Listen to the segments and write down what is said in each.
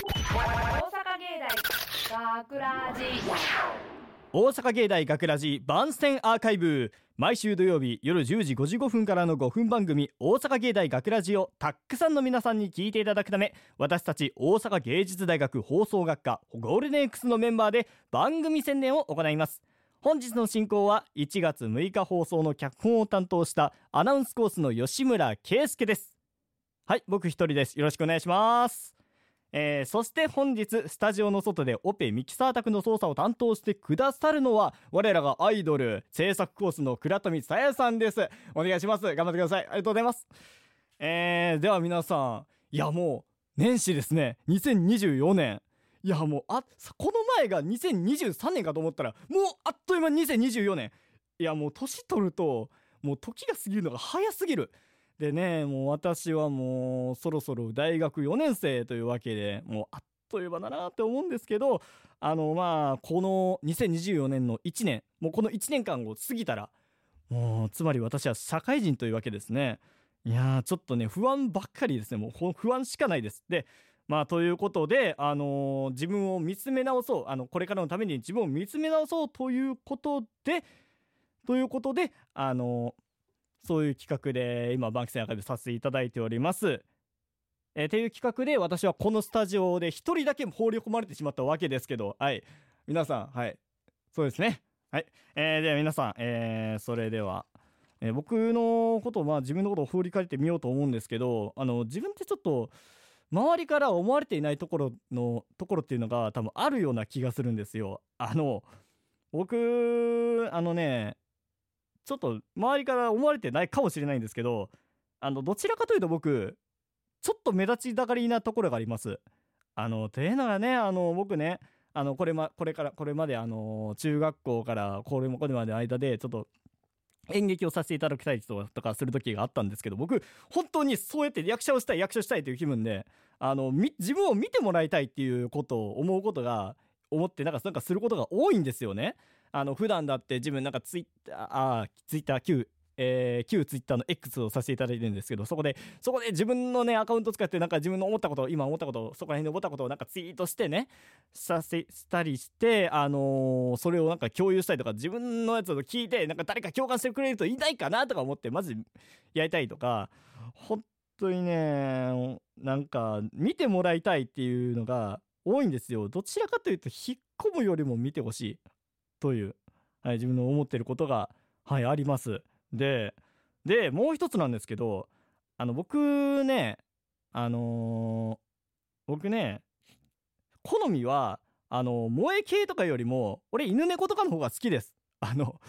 大芸大学ラジ。大阪芸大学ラジ番宣アーカイブ。毎週土曜日夜10時55分からの5分番組大阪芸大学ラジをたくさんの皆さんに聞いていただくため私たち大阪芸術大学放送学科ゴールデン X のメンバーで番組宣伝を行います。本日の進行は1月6日放送の脚本を担当したアナウンスコースの吉村圭介です。はい僕一人です。よろしくお願いします。えー、そして本日スタジオの外でオペミキサー宅の操作を担当してくださるのは我らがアイドル制作コースの倉富さやさんです。お願いします。頑張ってください。ありがとうございます。えー、では皆さん。いやもう年始ですね。2024年。いやもうあこの前が2023年かと思ったらもうあっという間2024年。いやもう年取るともう時が過ぎるのが早すぎる。でねもう私はもうそろそろ大学4年生というわけでもうあっという間だなって思うんですけどあのまあこの2024年の1年もうこの1年間を過ぎたらもうつまり私は社会人というわけですね。いやーちょっとね不安ばっかりですね。もう不安しかないです。でまあということで、あのー、自分を見つめ直そう。あのこれからのために自分を見つめ直そうということでということであのーそういう企画で今バンキセンアカデさせていただいております。えー、っていう企画で私はこのスタジオで一人だけ放り込まれてしまったわけですけど、はい。皆さん、はい。そうですね。はい。えー、では皆さん、えー、それでは、えー、僕のことを、まあ自分のことを振り返ってみようと思うんですけど、あの、自分ってちょっと、周りから思われていないところの、ところっていうのが多分あるような気がするんですよ。あの、僕、あのね、ちょっと周りから思われてないかもしれないんですけどあのどちらかというと僕ちょっと目立ちたがりなところがあります。あのというのがねあの僕ねあのこれ,、ま、これからこれまであの中学校からこれもこれまでの間でちょっと演劇をさせていただきたいとかする時があったんですけど僕本当にそうやって役者をしたい役者したいという気分であの自分を見てもらいたいっていうことを思うことが思ってなんかなんかすることが多いんですよね。あの普段だって自分なんかツイッターあツイッター旧えー、旧ツイッターの X をさせていただいてるんですけど、そこで、そこで自分のね、アカウント使って、なんか自分の思ったことを、今思ったことを、そこら辺で思ったことをなんかツイートしてね、させしたりして、あのー、それをなんか共有したりとか、自分のやつを聞いて、なんか誰か共感してくれる人いないかなとか思って、まずやりたいとか、本当にね、なんか、見てもらいたいっていうのが多いんですよ。どちらかというと、引っ込むよりも見てほしい。という、はい、自分の思ってることが、はい、あります。で、で、もう一つなんですけど、あの、僕ね、あのー、僕ね、好みは、あの、萌え系とかよりも、俺犬猫とかの方が好きです。あの、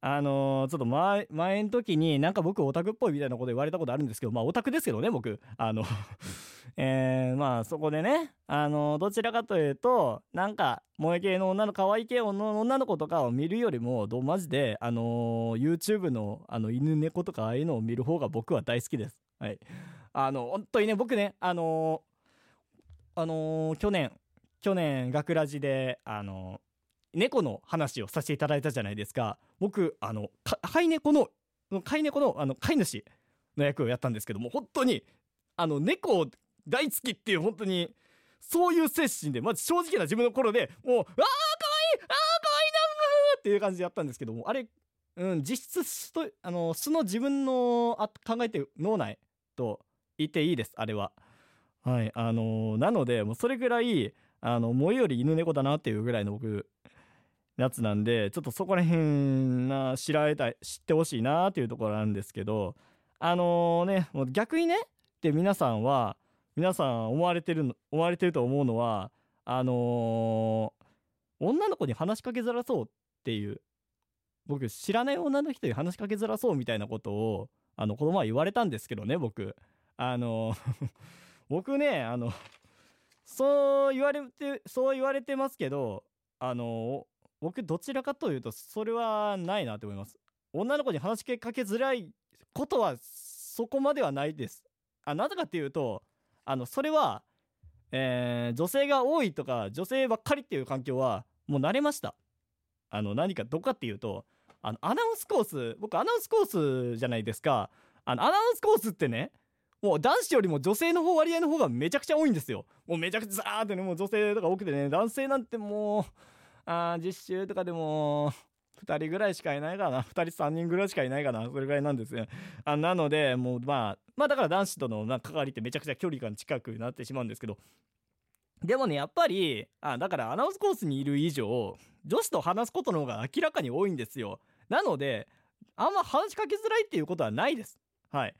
あのー、ちょっと前、前の時になんか僕オタクっぽいみたいなこと言われたことあるんですけど、まあオタクですけどね、僕。あの えー、まあそこでね、あのー、どちらかというと、なんか、萌え系の女の可愛い系の女の子とかを見るよりも、どマジで、あのー、YouTube のあの犬猫とかああいうのを見る方が僕は大好きです。はい。あの、本当にね、僕ね、あのあの去年、去年、学ラジで、あの猫の話をさせていただいたじゃないですか。僕、あの、飼い猫の、飼い猫の、あの、飼い主の役をやったんですけども、本当に、あの、猫を大好きっていう、本当に、そういう精神で、まず正直な自分の頃でもう、ああ、かわいいああ、かわいいなっていう感じでやったんですけども、あれ、うん、実質と、あの、素の自分のあ考えて脳内と言っていいです、あれは。はい、あのなので、もうそれぐらい、あの、萌えより犬猫だなっていうぐらいの僕、やつなんで、ちょっとそこら辺な、知られたい、知ってほしいなっていうところなんですけど、あのー、ね、もう逆にね、って皆さんは、皆さん思われてる、思われてると思うのは、あのー、女の子に話しかけづらそうっていう、僕、知らない女の人に話しかけづらそうみたいなことを、あの、この前言われたんですけどね、僕。あのー 僕ね、あのそう言われて、そう言われてますけど、あの僕どちらかというとそれはないなと思います。女の子に話しかけづらいことはそこまではないです。あなぜかっていうとあのそれは、えー、女性が多いとか女性ばっかりっていう環境はもう慣れました。あの何かどこかっていうとあのアナウンスコース僕アナウンスコースじゃないですか。あのアナウンスコースってねもう男子よりも女性の方割合の方がめちゃくちゃ多いんですよ。もうめちゃくちゃザーってねもう女性とか多くてね男性なんてもうあ実習とかでも 2人ぐらいしかいないかな。2人3人ぐらいしかいないかな。それぐらいなんですねあなのでもうまあまあだから男子との関わりってめちゃくちゃ距離感近くなってしまうんですけど。でもねやっぱりあだからアナウンスコースにいる以上女子と話すことの方が明らかに多いんですよ。なのであんま話しかけづらいっていうことはないです。はい。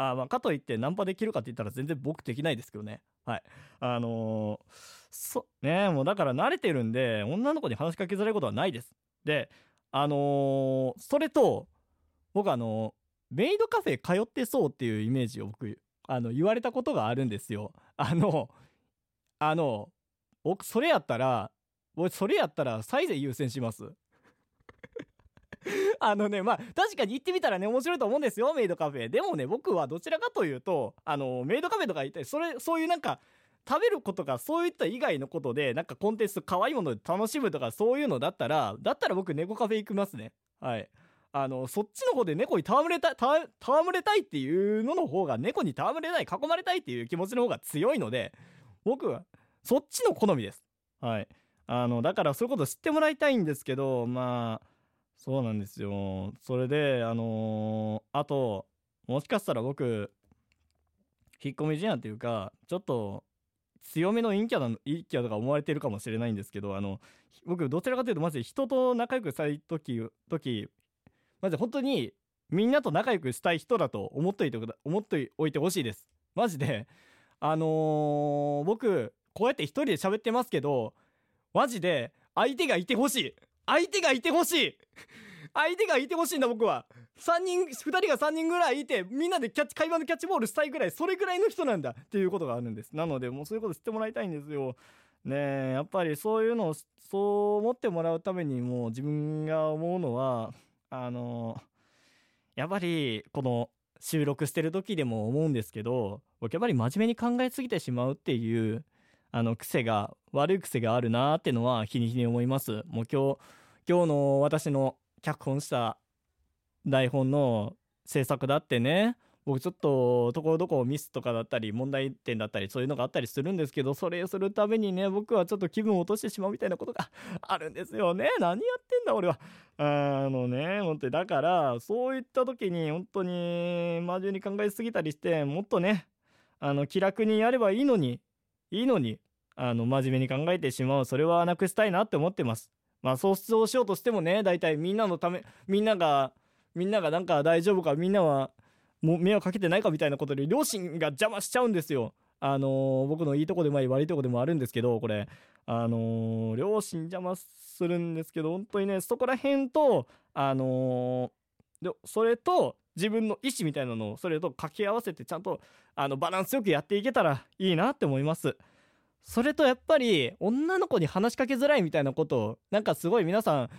あまあかといってナンパできるかって言ったら全然僕できないですけどね。はい。あのー、そねもうだから慣れてるんで女の子に話しかけづらいことはないです。であのー、それと僕あのメイドカフェ通ってそうっていうイメージを僕あの言われたことがあるんですよ。あのあの僕それやったら俺それやったらサイゼ優先します。あのねまあ確かに行ってみたらね面白いと思うんですよメイドカフェ。でもね僕はどちらかというとあのメイドカフェとか行ったりそれそういうなんか食べることがそういった以外のことでなんかコンテンツ可愛いもので楽しむとかそういうのだったらだったら僕猫カフェ行きますね。はい。あのそっちの方で猫に戯れたい戯れたいっていうのの方が猫に戯れない囲まれたいっていう気持ちの方が強いので僕はそっちの好みです。はい。あのだからそういうこと知ってもらいたいんですけどまあそうなんですよ。それであのー、あともしかしたら僕引っ込み思案っていうかちょっと強めの陰キャな陰キャとか思われてるかもしれないんですけどあの僕どちらかというとまず人と仲良くしたい時時まず本当にみんなと仲良くしたい人だと思っといて 思っておいてほしいです。マジで。あのー、僕こうやって一人で喋ってますけどマジで相手がいてほしい。相手がいてほしい。相手がいてほしいんだ僕は。3人2人が3人ぐらいいてみんなでキャッチ会話のキャッチボールしたいぐらいそれぐらいの人なんだっていうことがあるんです。なのでもうそういうこと知ってもらいたいんですよ。ねえやっぱりそういうのをそう思ってもらうためにもう自分が思うのはあのやっぱりこの収録してる時でも思うんですけど僕やっぱり真面目に考えすぎてしまうっていうあの癖が悪い癖があるなってのは日に日に思います。もう今日今日の私の脚本した台本の制作だってね僕ちょっとところどころミスとかだったり問題点だったりそういうのがあったりするんですけどそれするためにね僕はちょっと気分を落としてしまうみたいなことがあるんですよね。何やってんだ俺は。あのね本当にだからそういった時に本当に真面目に考えすぎたりしてもっとねあの気楽にやればいいのにいいのにあの真面目に考えてしまう。それはなくしたいなって思ってます。まあそうそうしようとしてもね大体みんなのためみんながみんながなんか大丈夫かみんなはもう迷惑かけてないかみたいなことで両親が邪魔しちゃうんですよ。あのー、僕のいいとこでもあり悪いとこでもあるんですけどこれ。あのー、両親邪魔するんですけど本当にねそこら辺とあのー、でそれと自分の意思みたいなのをそれと掛け合わせてちゃんとあのバランスよくやっていけたらいいなって思います。それとやっぱり女の子に話しかけづらいみたいなことをなんかすごい皆さん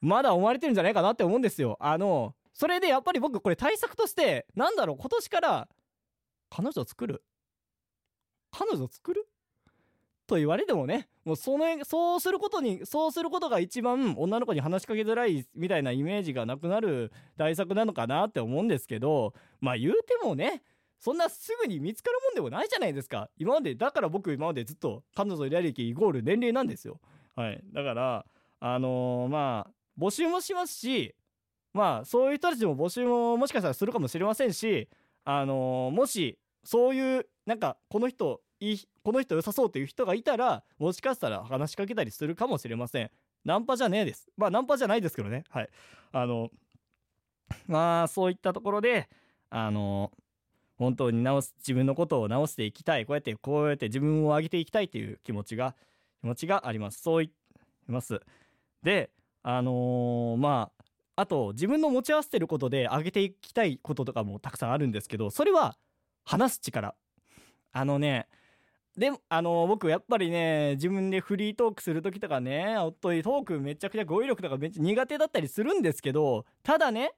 まだ思われてるんじゃないかなって思うんですよ。あのそれでやっぱり僕これ対策としてなんだろう今年から彼女作る？彼女作る？と言われてもねもうそのそうすることにそうすることが一番女の子に話しかけづらいみたいなイメージがなくなる対策なのかなって思うんですけどまあ言うてもねそんなすぐに見つかるもんでもないじゃないですか。今までだから僕今までずっと彼女い歴イコール年齢なんですよ。はい。だからあのー、まあ募集もしますしまあそういう人たちも募集ももしかしたらするかもしれませんしあのー、もしそういうなんかこの人いいこの人良さそうっていう人がいたらもしかしたら話しかけたりするかもしれません。ナンパじゃねえです。まあナンパじゃないですけどね。はい。あのまあそういったところであの本当に直す自分のことを直していきたい。こうやってこうやって自分を上げていきたいっていう気持ちが気持ちがあります。そう言います。であのー、まああと自分の持ち合わせてることで上げていきたいこととかもたくさんあるんですけどそれは話す力。あのねであの僕やっぱりね自分でフリートークする時とかねおっといトークめちゃくちゃ語彙力とかめっちゃ苦手だったりするんですけどただね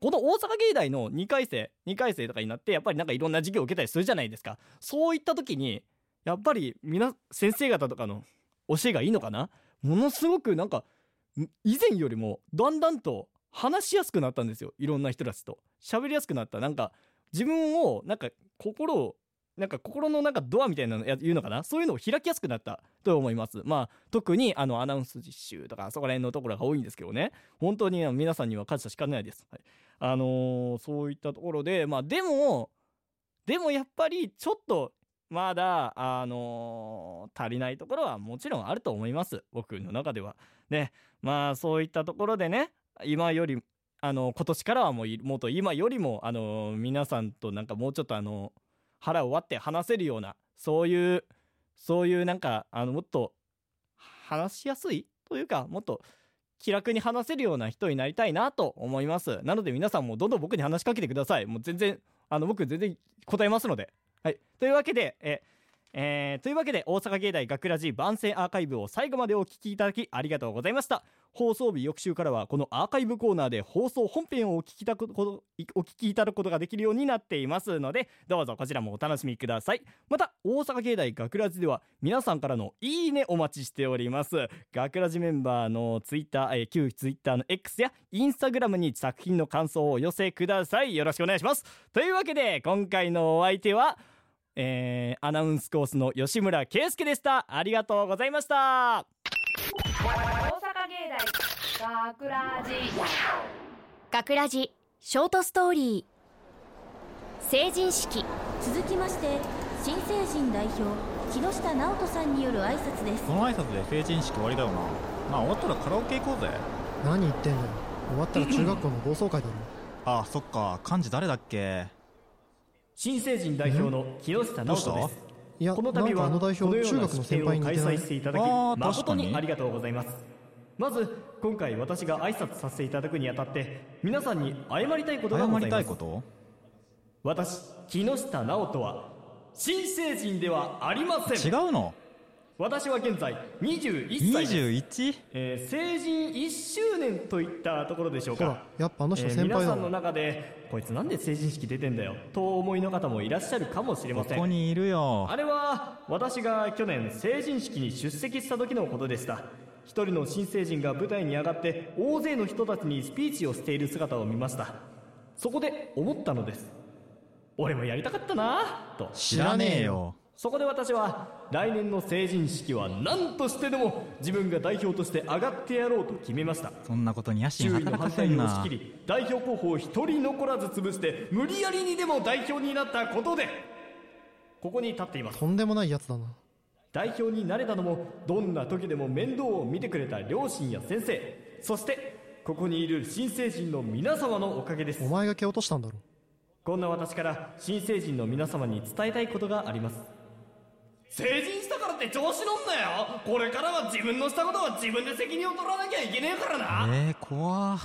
この大阪芸大の2回生2回生とかになってやっぱりなんかいろんな授業を受けたりするじゃないですか。そういった時にやっぱり皆先生方とかの教えがいいのかな？ものすごくなんか以前よりもだんだんと話しやすくなったんですよ。いろんな人たちと。喋りやすくなった。なんか自分をなんか心をなんか心のなんかドアみたいなのや言うのかな？そういうのを開きやすくなった。と思います。まあ特にあのアナウンス実習とかそこら辺のところが多いんですけどね。本当に皆さんには感謝しかないです、はい、あのーそういったところでまあでもでもやっぱりちょっとまだあのー足りないところはもちろんあると思います。僕の中では。ね。まあそういったところでね今よりあの今年からはもうもっと今よりもあの皆さんとなんかもうちょっとあの腹を割って話せるようなそういうそういうなんかあのもっと話しやすいというかもっと気楽に話せるような人になりたいなと思います。なので皆さんもどんどん僕に話しかけてください。もう全然あの僕全然答えますので。はい。というわけでええーというわけで大阪芸大学ラジ番宣アーカイブを最後までお聞きいただきありがとうございました。放送日翌週からはこのアーカイブコーナーで放送本編をお聞きいただくことお聞きいただくことができるようになっていますのでどうぞこちらもお楽しみください。また大阪芸大学ラジでは皆さんからのいいねお待ちしております。学ラジメンバーのツイッター、えー旧ツイッターの X やインスタグラムに作品の感想をお寄せください。よろしくお願いします。というわけで今回のお相手はえーアナウンスコースの吉村圭介でした。ありがとうございました。大阪芸大学ラジ学ラジショートストーリー。成人式。続きまして新成人代表木下直人さんによる挨拶です。この挨拶で成人式終わりだよな。まあ終わったらカラオケ行こうぜ。何言ってんだよ。終わったら中学校の同窓会だろ。ああそっか。幹事誰だっけ？新成人代表の木下直人です。いやこの度はこのような中学の先式典を開催していただき誠に。にありがとうございます。まず今回私が挨拶させていただくにあたって皆さんに謝りたいことがございます。たいこと？私木下直人は新成人ではありませ違んうの？私は現在21歳です。21? えー成人1周年といったところでしょうほらかやっぱあの人えー先輩だわ。皆さんの中でこいつなんで成人式出てんだよとお思いの方もいらっしゃるかもしれません。ここにいるよ。あれは私が去年成人式に出席した時のことでした。一人の新成人が舞台に上がって大勢の人たちにスピーチをしている姿を見ました。そこで思ったのです。俺もやりたかったなと。知らねえよそこで私は来年の成人式は何としてでも自分が代表として上がってやろうと決めました。そんなことに野心周囲の働か反対を押しせんな切り代表候補を一人残らず潰して無理やりにでも代表になったことでここに立っています。とんでもないやつだな。代表になれたのもどんな時でも面倒を見てくれた両親や先生。そしてここにいる新成人の皆様のおかげです。お前が蹴落としたんだろ。こんな私から新成人の皆様に伝えたいことがあります成人したからって調子乗んなよ。これからは自分のしたことは自分で責任を取らなきゃいけねえからな。えー、怖。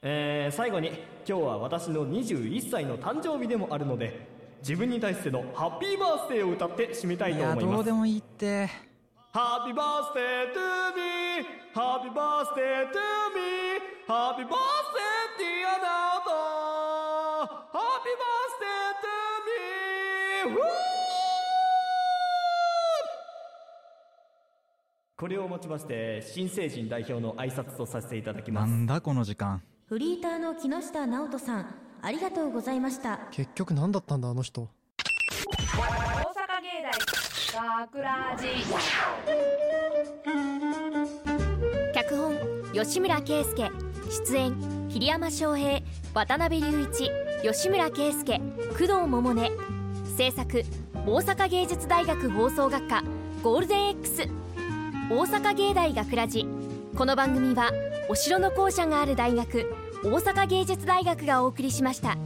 えー、最後に今日は私の21歳の誕生日でもあるので自分に対してのハッピーバースデーを歌って締めたいいやと思います。どうでもいいって。 Happy birthday to me Happy birthday to me Happy birthday dear ナオト Happy birthday to me フーこれをもちまして新成人代表の挨拶とさせていただきます。なんだこの時間。フリーターの木下直人さんありがとうございました。結局何だったんだあの人。大阪芸大学ラジ脚本吉村圭介。出演桐山翔平渡辺隆一。吉村圭介工藤百音。制作大阪芸術大学放送学科ゴールデン X 大阪芸大学ラジこの番組はお城の校舎がある大学大阪芸術大学がお送りしました。